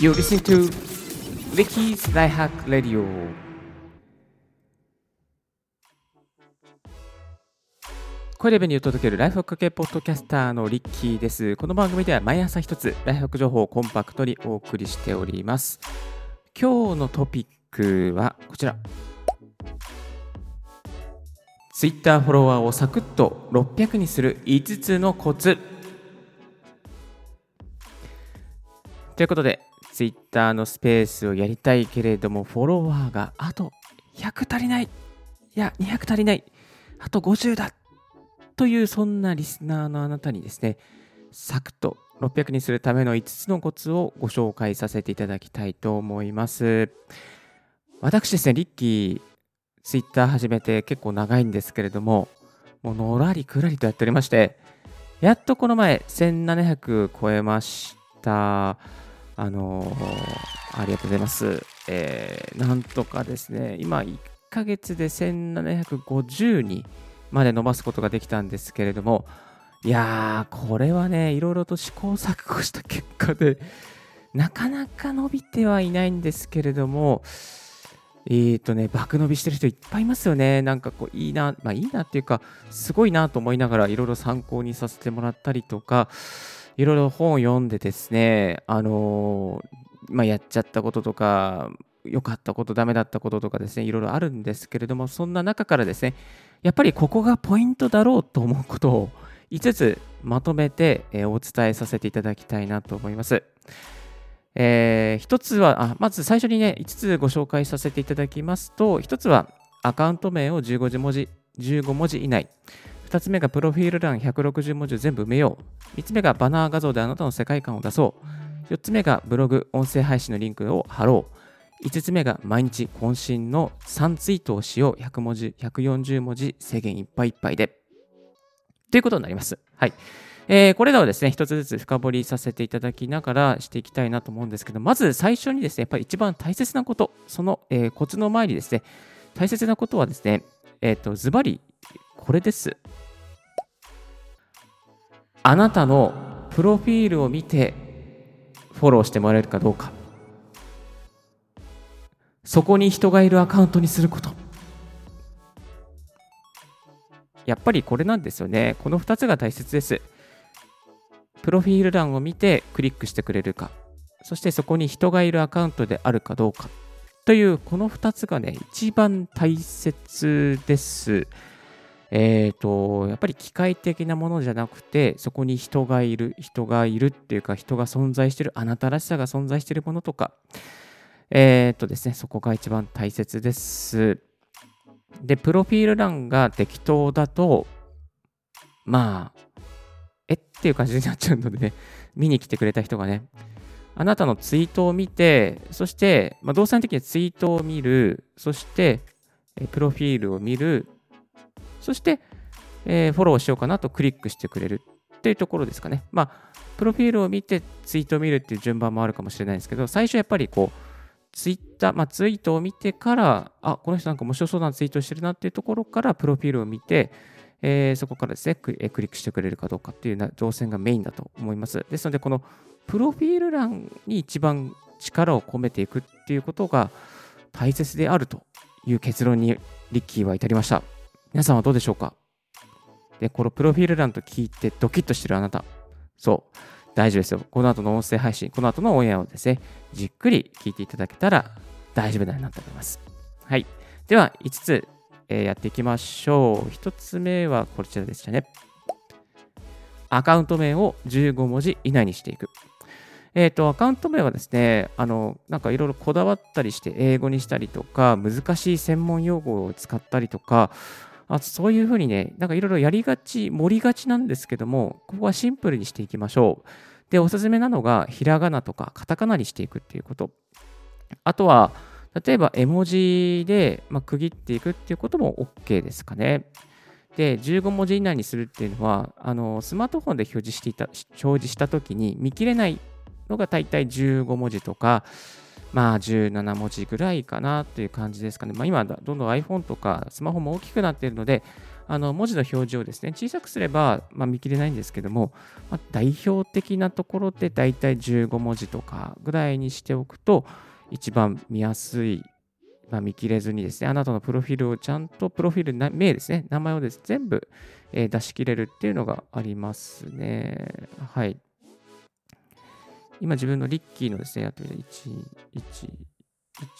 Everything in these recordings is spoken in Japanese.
You're listening to Ricky's Life Hack Radio 声レベルにを届けるライフハック系ポッドキャスターのリッキーです。この番組では毎朝一つライフハック情報をコンパクトにお送りしております。今日のトピックはこちら。Twitter フォロワーをサクッと600にする5つのコツ。ということで、Twitter のスペースをやりたいけれども、フォロワーがあと100足りない。いや、200足りない。あと50だ。という、そんなリスナーのあなたにですね、サクッと600にするための5つのコツをご紹介させていただきたいと思います。私ですね、リッキー、Twitter 始めて結構長いんですけれども、もうのらりくらりとやっておりまして、やっとこの前1700超えました。あのー、ありがとうございます。えー、なんとかですね、今1ヶ月で1750にまで伸ばすことができたんですけれども、いやー、これはね、いろいろと試行錯誤した結果で、なかなか伸びてはいないんですけれども、えっ、ー、とね、爆伸びしてる人いっぱいいますよね。なんかこう、いいな、まあいいなっていうか、すごいなと思いながら、いろいろ参考にさせてもらったりとか、いろいろ本を読んでですね、あの、まあ、やっちゃったこととか、良かったこと、ダメだったこととかですね、いろいろあるんですけれども、そんな中からですね、やっぱりここがポイントだろうと思うことを5つまとめて、え、お伝えさせていただきたいなと思います。えー、1つはあ、まず最初にね、5つご紹介させていただきますと、1つはアカウント名を15文字 ,15 文字以内。2つ目がプロフィール欄160文字全部埋めよう。3つ目がバナー画像であなたの世界観を出そう。4つ目がブログ、音声配信のリンクを貼ろう。5つ目が毎日渾身の3ツイートをしよう。100文字、140文字制限いっぱいいっぱいで。ということになります。はい。えー、これらをですね、一つずつ深掘りさせていただきながらしていきたいなと思うんですけど、まず最初にですね、やっぱり一番大切なこと、その、えー、コツの前にですね、大切なことはですね、えっ、ー、と、ズバリ、これです。あなたのプロフィールを見てフォローしてもらえるかどうか。そこに人がいるアカウントにすること。やっぱりこれなんですよね。この2つが大切です。プロフィール欄を見てクリックしてくれるか。そしてそこに人がいるアカウントであるかどうか。というこの2つがね一番大切です。えっ、ー、と、やっぱり機械的なものじゃなくて、そこに人がいる、人がいるっていうか、人が存在してる、あなたらしさが存在してるものとか、えっ、ー、とですね、そこが一番大切です。で、プロフィール欄が適当だと、まあ、えっていう感じになっちゃうのでね、見に来てくれた人がね、あなたのツイートを見て、そして、まあ、動産的にツイートを見る、そして、プロフィールを見る、そして、えー、フォローしようかなとクリックしてくれるっていうところですかね。まあ、プロフィールを見てツイートを見るっていう順番もあるかもしれないんですけど、最初やっぱりこう、ツイッター、まあ、ツイートを見てから、あ、この人なんか面白そうなツイートしてるなっていうところから、プロフィールを見て、えー、そこからですねクリ、ックしてくれるかどうかっていうな動線がメインだと思います。ですので、このプロフィール欄に一番力を込めていくっていうことが大切であるという結論にリッキーは至りました。皆さんはどうでしょうか？で、このプロフィール欄と聞いてドキッとしてるあなた。そう。大丈夫ですよ。この後の音声配信、この後のオンエアをですね、じっくり聞いていただけたら大丈夫だなと思います。はい。では、5つ、えー、やっていきましょう。1つ目はこちらでしたね。アカウント名を15文字以内にしていく。えっ、ー、と、アカウント名はですね、あの、なんかいろいろこだわったりして英語にしたりとか、難しい専門用語を使ったりとか、あそういうふうにね、なんかいろいろやりがち、盛りがちなんですけども、ここはシンプルにしていきましょう。で、おすすめなのが、ひらがなとかカタカナにしていくっていうこと。あとは、例えば絵文字で、まあ、区切っていくっていうことも OK ですかね。で、15文字以内にするっていうのは、あのスマートフォンで表示していた、表示したときに見切れないのが大体15文字とか、まあ17文字ぐらいかなっていう感じですかね。まあ今、どんどん iPhone とかスマホも大きくなっているので、あの文字の表示をですね、小さくすれば、まあ、見切れないんですけども、まあ、代表的なところでだいたい15文字とかぐらいにしておくと、一番見やすい、まあ、見切れずにですね、あなたのプロフィールをちゃんと、プロフィール、名ですね、名前をです、全部、えー、出し切れるっていうのがありますね。はい。今自分のリッキーのですね、やってみて、1、1、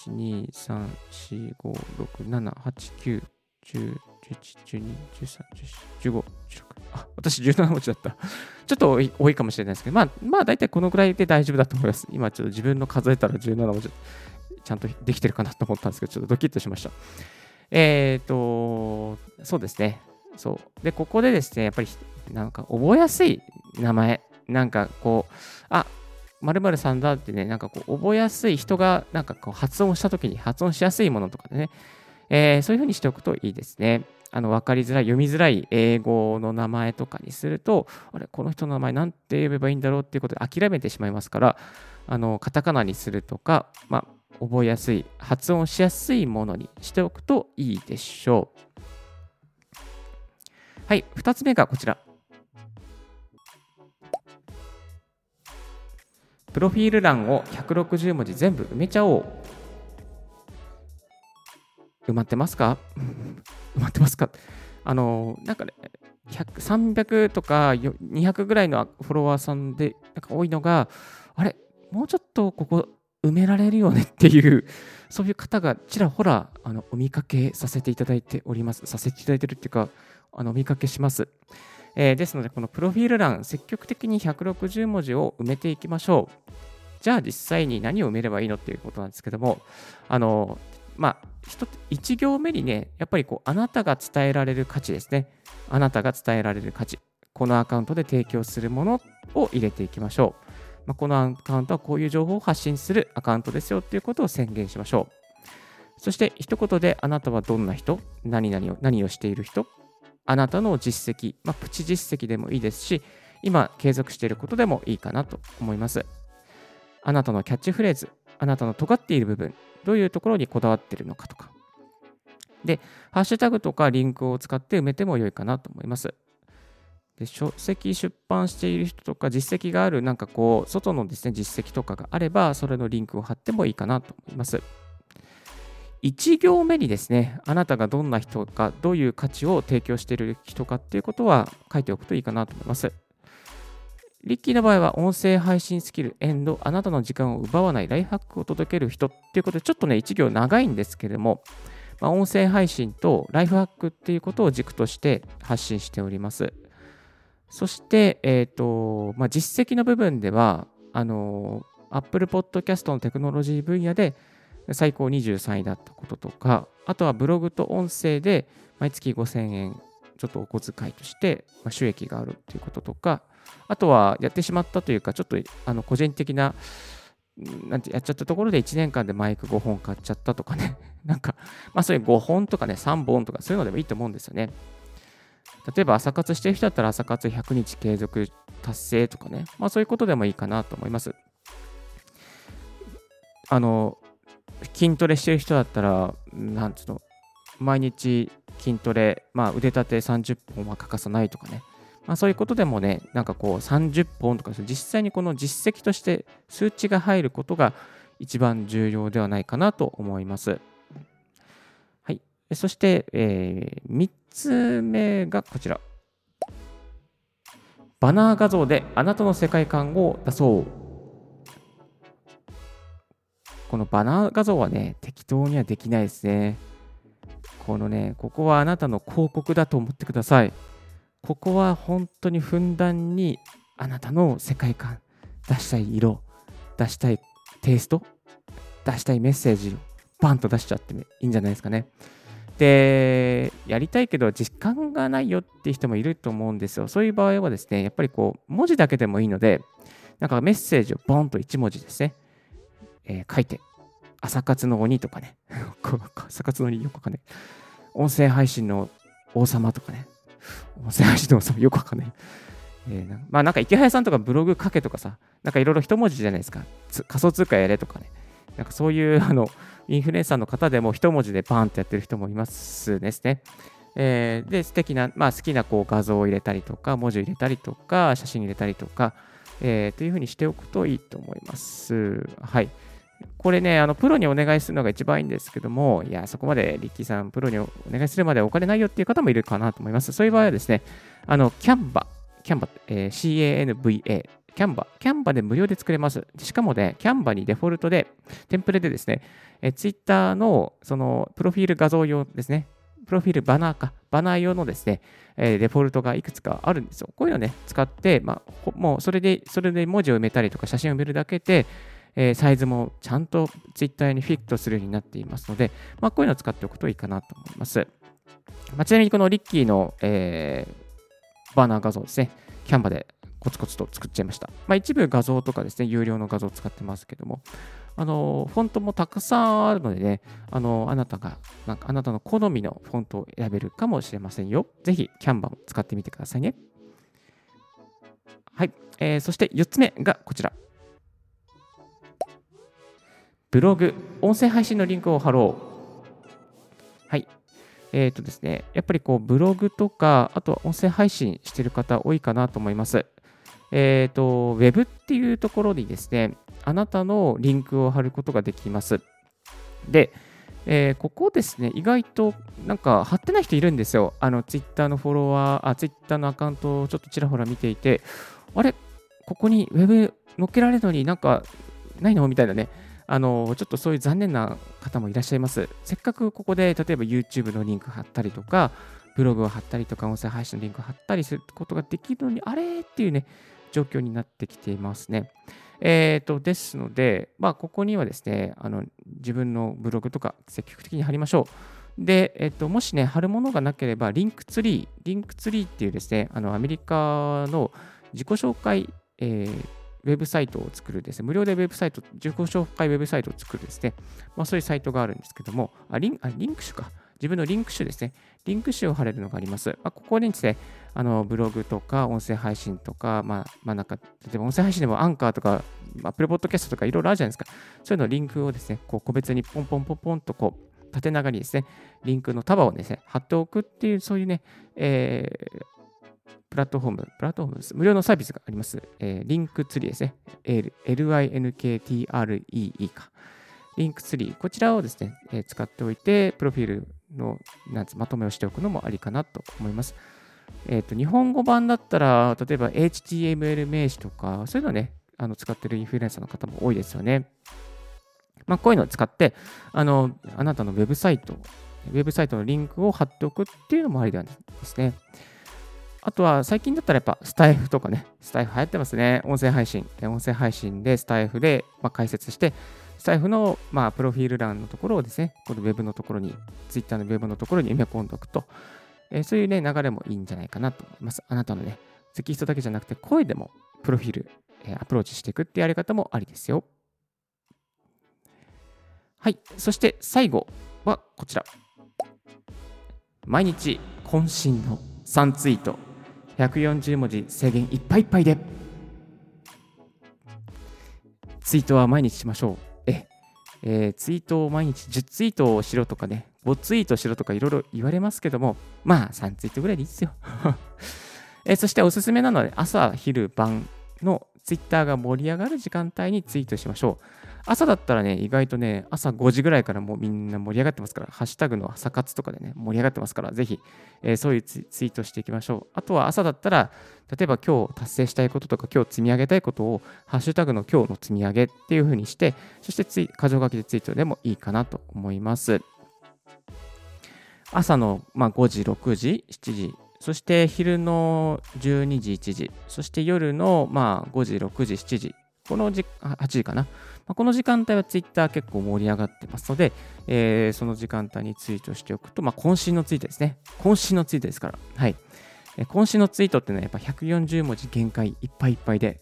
1、2、3、4、5、6、7、8、9、10、11、12、13、14、15、16。あ、私17文字だった。ちょっと多いかもしれないですけど、まあ、まあ大体このぐらいで大丈夫だと思います。今ちょっと自分の数えたら17文字、ちゃんとできてるかなと思ったんですけど、ちょっとドキッとしました。えっ、ー、と、そうですね。そう。で、ここでですね、やっぱりなんか覚えやすい名前、なんかこう、あ、まるさんだってね、なんかこう、覚えやすい人が、なんかこう、発音したときに発音しやすいものとかでね、えー、そういうふうにしておくといいですね。あの、わかりづらい、読みづらい英語の名前とかにすると、あれ、この人の名前なんて呼べばいいんだろうっていうことで諦めてしまいますから、あの、カタカナにするとか、まあ、覚えやすい、発音しやすいものにしておくといいでしょう。はい、2つ目がこちら。プロフィール欄を160文字全部埋めちゃおう。埋まってますか？埋まってますか？あの、なんかね、300とか200ぐらいのフォロワーさんでなんか多いのが、あれ、もうちょっとここ埋められるよねっていう、そういう方がちらほらあのお見かけさせていただいております。させていただいてるっていうか、あのお見かけします。えー、ですので、このプロフィール欄、積極的に160文字を埋めていきましょう。じゃあ実際に何を埋めればいいのっていうことなんですけども、あの、まあ、1行目にね、やっぱりこう、あなたが伝えられる価値ですね。あなたが伝えられる価値。このアカウントで提供するものを入れていきましょう。まあ、このアカウントはこういう情報を発信するアカウントですよっていうことを宣言しましょう。そして一言であなたはどんな人？何々を何をしている人？あなたの実績、まあ、プチ実績でもいいですし、今継続していることでもいいかなと思います。あなたのキャッチフレーズ、あなたの尖っている部分、どういうところにこだわっているのかとか。で、ハッシュタグとかリンクを使って埋めても良いかなと思います。で書籍出版している人とか実績があるなんかこう外のですね実績とかがあればそれのリンクを貼ってもいいかなと思います。1行目にですね、あなたがどんな人か、どういう価値を提供している人かっていうことは書いておくといいかなと思います。リッキーの場合は音声配信スキル、エンド、あなたの時間を奪わないライフハックを届ける人っていうことで、ちょっとね、1行長いんですけれども、まあ、音声配信とライフハックっていうことを軸として発信しております。そして、え、ー、と、まあ、実績の部分では、あの、Apple Podcast のテクノロジー分野で、最高23位だったこととか、あとはブログと音声で毎月5000円ちょっとお小遣いとして収益があるっていうこととか、あとはやってしまったというか、ちょっとあの個人的な、なんてやっちゃったところで1年間でマイク5本買っちゃったとかね、なんか、まあそういう5本とかね、3本とかそういうのでもいいと思うんですよね。例えば朝活してる人だったら朝活100日継続達成とかね、まあそういうことでもいいかなと思います。あの、筋トレしてる人だったら、なんつうの、毎日筋トレ、まあ、腕立て30本は欠かさないとかね、まあ、そういうことでもね、なんかこう30本とか、実際にこの実績として数値が入ることが一番重要ではないかなと思います。はい。そして、えー、3つ目がこちら。バナー画像であなたの世界観を出そう。このバナー画像はね、適当にはできないですね。このね、ここはあなたの広告だと思ってください。ここは本当にふんだんにあなたの世界観、出したい色、出したいテイスト、出したいメッセージをバンと出しちゃってもいいんじゃないですかね。で、やりたいけど時間がないよって人もいると思うんですよ。そういう場合はですね、やっぱりこう、文字だけでもいいので、なんかメッセージをボンと1文字ですね。えー、書いて、朝活の鬼とかね、朝活の鬼よくわかんない。音声配信の王様とかね、音声配信の王様よくわかんない。えー、まあなんか池早さんとかブログ書けとかさ、なんかいろいろ一文字じゃないですか。仮想通貨やれとかね。なんかそういう あのインフルエンサーの方でも一文字でパーンってやってる人もいますですね。えー、で、素敵な、まあ、好きなこう画像を入れたりとか、文字を入れたりとか、写真入れたりとか、えー、というふうにしておくといいと思います。はい。これね、あのプロにお願いするのが一番いいんですけども、いや、そこまでリッキーさん、プロにお願いするまでお金ないよっていう方もいるかなと思います。そういう場合はですね、あの、キャンバ、キャンバ、えー、CANVA、キャンバ、キャンバで無料で作れます。しかもね、キャンバにデフォルトで、テンプレでですね、え、Twitter のそのプロフィール画像用ですね、プロフィールバナーか、バナー用のですね、え、デフォルトがいくつかあるんですよ。こういうのね、使って、まあ、もうそれで、それで文字を埋めたりとか写真を埋めるだけで、えー、サイズもちゃんと Twitter にフィットするようになっていますので、まあ、こういうのを使っておくといいかなと思います。まあ、ちなみにこのリッキーの、えー、バナー画像ですね、キャンバでコツコツと作っちゃいました。まあ、一部画像とかですね、有料の画像を使ってますけども、あの、フォントもたくさんあるのでね、あの、あなたが、なんかあなたの好みのフォントを選べるかもしれませんよ。ぜひ、キャンバを使ってみてくださいね。はい。えー、そして4つ目がこちら。ブログ、音声配信のリンクを貼ろう。はい。えっ、ー、とですね、やっぱりこう、ブログとか、あとは音声配信してる方多いかなと思います。えっ、ー、と、ウェブっていうところにですね、あなたのリンクを貼ることができます。で、えー、ここですね、意外となんか貼ってない人いるんですよ。あの、ツイッターのフォロワー、あ、ツイッターのアカウントをちょっとちらほら見ていて、あれ？ここにウェブ載っけられるのになんかないの？みたいなね。あの、ちょっとそういう残念な方もいらっしゃいます。せっかくここで、例えば YouTube のリンク貼ったりとか、ブログを貼ったりとか、音声配信のリンクを貼ったりすることができるのに、あれっていうね、状況になってきていますね。えーと、ですので、まあ、ここにはですねあの、自分のブログとか積極的に貼りましょう。で、えーと、もしね、貼るものがなければ、 Linktree、Linktree っていうですね、あのアメリカの自己紹介、えー、ウェブサイトを作るですね、無料でウェブサイト、自己紹介ウェブサイトを作るですね、まあ、そういうサイトがあるんですけども、あリンあリンク集か、自分のリンク集ですね、リンク集を貼れるのがあります。まあ、ここにですね、あのブログとか音声配信とか、まあ、まあ、なんか、例えば音声配信でもアンカーとか、 Apple Podcast とかいろいろあるじゃないですか。そういうのリンクをですね、こう個別にポンポンポンポンとこう、縦長にですね、リンクの束をですね、貼っておくっていう、そういうね、えー、プラットフォーム、プラットフォームです。無料のサービスがあります。えー、 Linktree ですね。LINKTREE か。 Linktree。こちらをですね、えー、使っておいて、プロフィールのなんつまとめをしておくのもありかなと思います。えっ、ー、と、日本語版だったら、例えば HTML 名詞とか、そういうのね、あの使ってるインフルエンサーの方も多いですよね。まあ、こういうのを使って、あの、あなたのウェブサイト、ウェブサイトのリンクを貼っておくっていうのもありなんですね。あとは最近だったらやっぱスタイフとかね、スタイフ流行ってますね。音声配信。音声配信でスタイフで、まあ、解説して、スタイフの、まあ、プロフィール欄のところをですね、このウェブのところに、ツイッターのウェブのところに埋め込んでおくと、えー、そういうね、流れもいいんじゃないかなと思います。あなたのね、テキストだけじゃなくて、声でもプロフィール、えー、アプローチしていくってやり方もありですよ。はい。そして最後はこちら。毎日渾身の3ツイート140文字制限いっぱいいっぱいで。ツイートは毎日しましょう。え、えー、ツイートを毎日10ツイートをしろとかね、5ツイートしろとかいろいろ言われますけども、まあ3ツイートぐらいでいいですよ。えー、そしておすすめなので、朝、昼、晩のツイッターが盛り上がる時間帯にツイートしましょう。朝だったらね、意外とね、朝5時ぐらいからもうみんな盛り上がってますから、ハッシュタグの朝活とかでね、盛り上がってますから、ぜひ、えー、そういうツイートしていきましょう。あとは朝だったら、例えば今日達成したいこととか、今日積み上げたいことを、ハッシュタグの今日の積み上げっていう風にして、そしてツイ、箇条書きでツイートでもいいかなと思います。朝の、まあ、5時、6時、7時、そして昼の12時、1時、そして夜の、まあ、5時、6時、7時、この時8時かな。ま、この時間帯はツイッター結構盛り上がってますので、えー、その時間帯にツイートしておくと、まあ、渾身のツイートですね。渾身のツイートですから。はい。えー、渾身のツイートっていうのはやっぱ140文字限界いっぱいいっぱいで、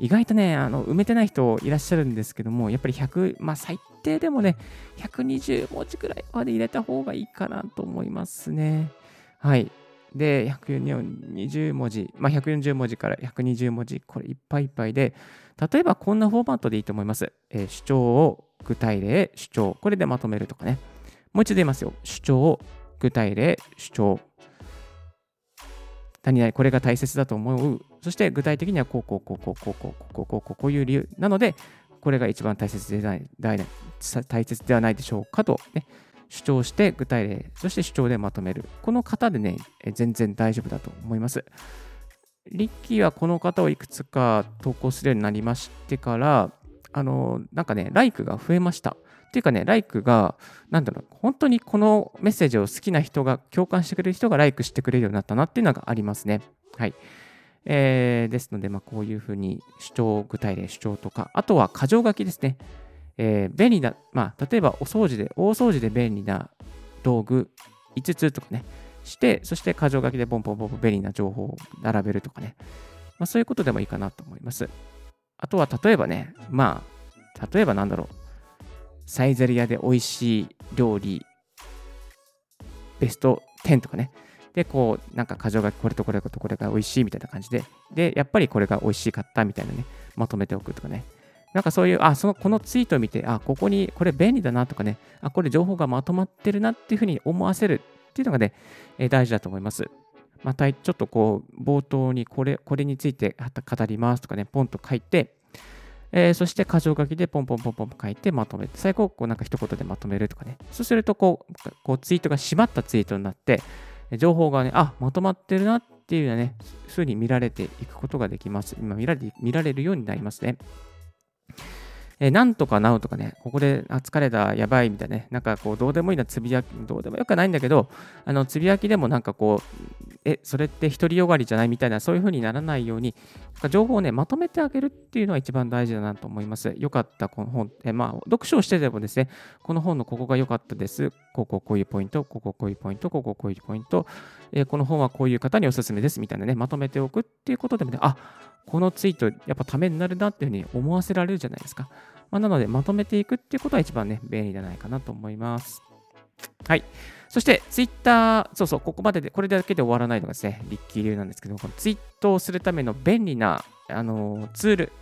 意外とね、あの埋めてない人いらっしゃるんですけども、やっぱり100、まあ最低でもね、120文字くらいまで入れた方がいいかなと思いますね。はい。で、120文字、まあ、140文字から120文字、これいっぱいいっぱいで、例えばこんなフォーマットでいいと思います。えー、主張を具体例、主張、これでまとめるとかね。もう一度言いますよ。主張を具体例、主張。何々、これが大切だと思う。そして具体的にはこうこうこうこうこうこうこうこうこうこういう理由なので、これが一番大切でない大切ではないでしょうかと、ね、主張して具体例、そして主張でまとめる。この方でね、全然大丈夫だと思います。リッキーはこの方をいくつか投稿するようになりましてから、あの、なんかね、ライクが増えました。っていうかね、ライクが、なんだろう、本当にこのメッセージを好きな人が、共感してくれる人がライクしてくれるようになったなっていうのがありますね。はい。えー、ですので、まあ、こういうふうに主張、具体例、主張とか、あとは箇条書きですね。えー、便利な、まあ、例えばお掃除で、大掃除で便利な道具5つとかね、して、そして箇条書きでポンポンポンポン便利な情報を並べるとかね。まあ、そういうことでもいいかなと思います。あとは、例えばね、まあ、例えばなんだろう。サイゼリヤで美味しい料理、ベスト10とかね。で、こう、なんか箇条書き、これとこれとこれが美味しいみたいな感じで、で、やっぱりこれが美味しかったみたいなね、まとめておくとかね。なんかそういう、あ、その、このツイートを見て、あ、ここにこれ便利だなとかね、あ、これ情報がまとまってるなっていうふうに思わせるっていうのがね、えー、大事だと思います。また、ちょっとこう、冒頭にこれ、これについて語りますとかね、ポンと書いて、えー、そして箇条書きでポンポンポンポン書いてまとめて、最後、こうなんか一言でまとめるとかね。そうするとこう、こうツイートが締まったツイートになって、情報がね、あ、まとまってるなっていうようなね、ふうに見られていくことができます。今見られ見られるようになりますね。えー、なんとかなうとかね、ここで、あ、疲れた、やばいみたいなね、なんかこう、どうでもいいなつぶやき、どうでもよくないんだけど、あの、つぶやきでもなんかこう、え、それって独りよがりじゃないみたいな、そういう風にならないように、情報をね、まとめてあげるっていうのは一番大事だなと思います。よかった、この本、えまあ、読書をしててもですね、この本のここが良かったです。こここういうポイント、こここういうポイント、こここういうポイント、え、この本はこういう方におすすめですみたいなね、まとめておくっていうことでもね、あ、このツイートやっぱためになるなっていうふうに思わせられるじゃないですか。まあ、なので、まとめていくっていうことは一番ね、便利じゃないかなと思います。はい。そして、ツイッター、そうそう、ここまでで、これだけで終わらないのがですね、リッキー流なんですけど、このツイートをするための便利な、あのツール。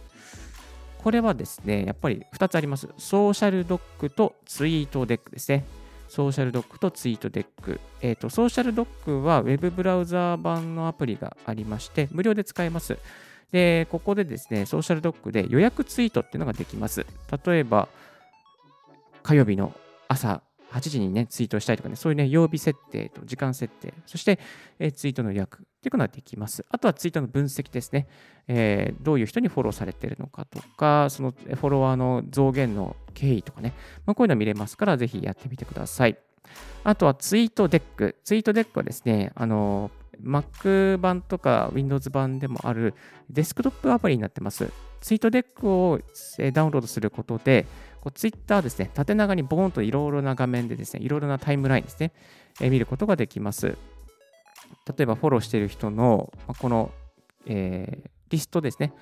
これはですね、やっぱり2つあります。ソーシャルドックとツイートデックですね。ソーシャルドックとツイートデック。えっ、ー、と、ソーシャルドックは Web ブラウザー版のアプリがありまして、無料で使えます。で、ここでですね、ソーシャルドックで予約ツイートっていうのができます。例えば、火曜日の朝8時にね、ツイートしたいとかね、そういうね、曜日設定と時間設定、そして、えー、ツイートの予約っていうのができます。あとはツイートの分析ですね。えー、どういう人にフォローされてるのかとか、そのフォロワーの増減の経緯とかね、まあ、こういうの見れますから、ぜひやってみてください。あとはツイートデック。ツイートデックはですね、あの、Mac 版とか Windows 版でもあるデスクトップアプリになってます。ツイートデックをダウンロードすることで、ツイッターですね、縦長にボーンといろいろな画面でですね、いろいろなタイムラインですね、え、見ることができます。例えばフォローしている人の、この、えー、リストですね、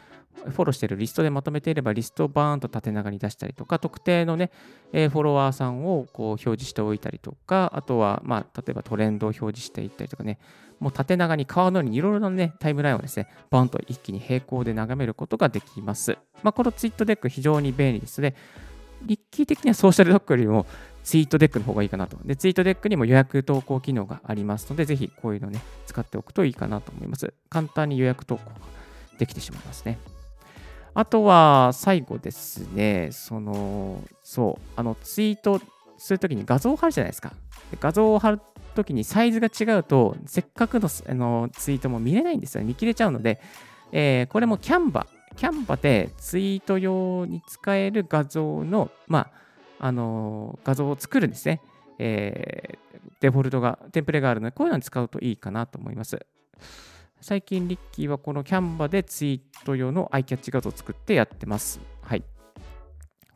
フォローしてるリストでまとめていれば、リストをバーンと縦長に出したりとか、特定のね、え、フォロワーさんをこう表示しておいたりとか、あとは、まあ、例えばトレンドを表示していったりとかね、もう縦長に川のようにいろいろなね、タイムラインをですね、バーンと一気に並行で眺めることができます。まあ、このツイートデック非常に便利ですので、リッキー的にはソーシャルドックよりもツイートデックの方がいいかなと。で、ツイートデックにも予約投稿機能がありますので、ぜひこういうのね、使っておくといいかなと思います。簡単に予約投稿ができてしまいますね。あとは、最後ですね、その、そう、あの、ツイートするときに画像を貼るじゃないですか。画像を貼るときにサイズが違うと、せっかくのあのツイートも見れないんですよね。見切れちゃうので、えー、これもキャンバキャンバでツイート用に使える画像の、まあ、あの画像を作るんですね。えー、デフォルトが、テンプレがあるので、こういうのに使うといいかなと思います。最近、リッキーはこのキャンバでツイート用のアイキャッチ画像を作ってやってます。はい。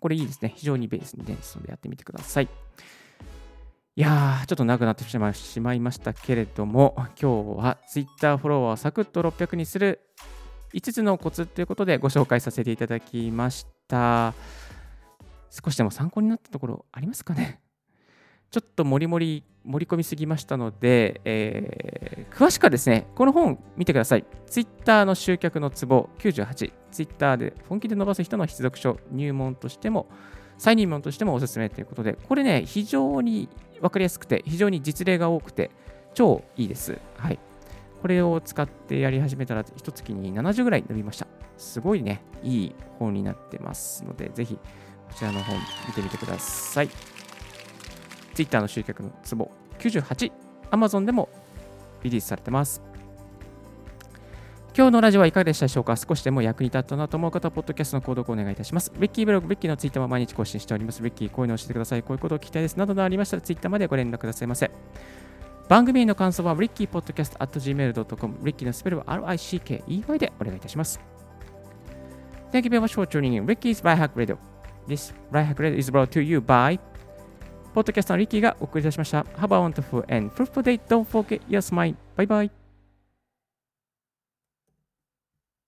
これいいですね。非常にベースにですのでやってみてください。いやー、ちょっと長くなってしまいましたけれども、今日は Twitter フォロワーをサクッと600にする5つのコツということでご紹介させていただきました。少しでも参考になったところありますかね？ちょっともりもり盛り込みすぎましたので、えー、詳しくはですね、この本見てください。Twitter の集客のツボ98。Twitter で本気で伸ばす人の必読書、入門としても、再入門としてもおすすめということで、これね、非常に分かりやすくて、非常に実例が多くて、超いいです。はい。これを使ってやり始めたら、一月に70ぐらい伸びました。すごいね、いい本になってますので、ぜひ、こちらの本見てみてください。Twitter の集客のツボ98、Amazon でもリリースされてます。今日のラジオはいかがでしたでしょうか？少しでも役に立ったなと思う方は、ポッドキャストの購読をお願いいたします。ビッキーブログ、ビッキーのツイッターも毎日更新しております。ビッキー、こういうのをしてください。こういうことを聞きたいです。などのありましたら、ツイッターまでご連絡くださいませ。番組への感想は、リッキーポッドキャスト at gmail.com、リッキーのスペルは RICKEY でお願いいたします。Thank you very much for tuning in Ricky's Right Hack Radio. This Ryhack Radio is brought to you by ポッドキャストのリッキーがお送りいたしました。Have a wonderful and fruitful day. Don't forget your smile. Bye bye.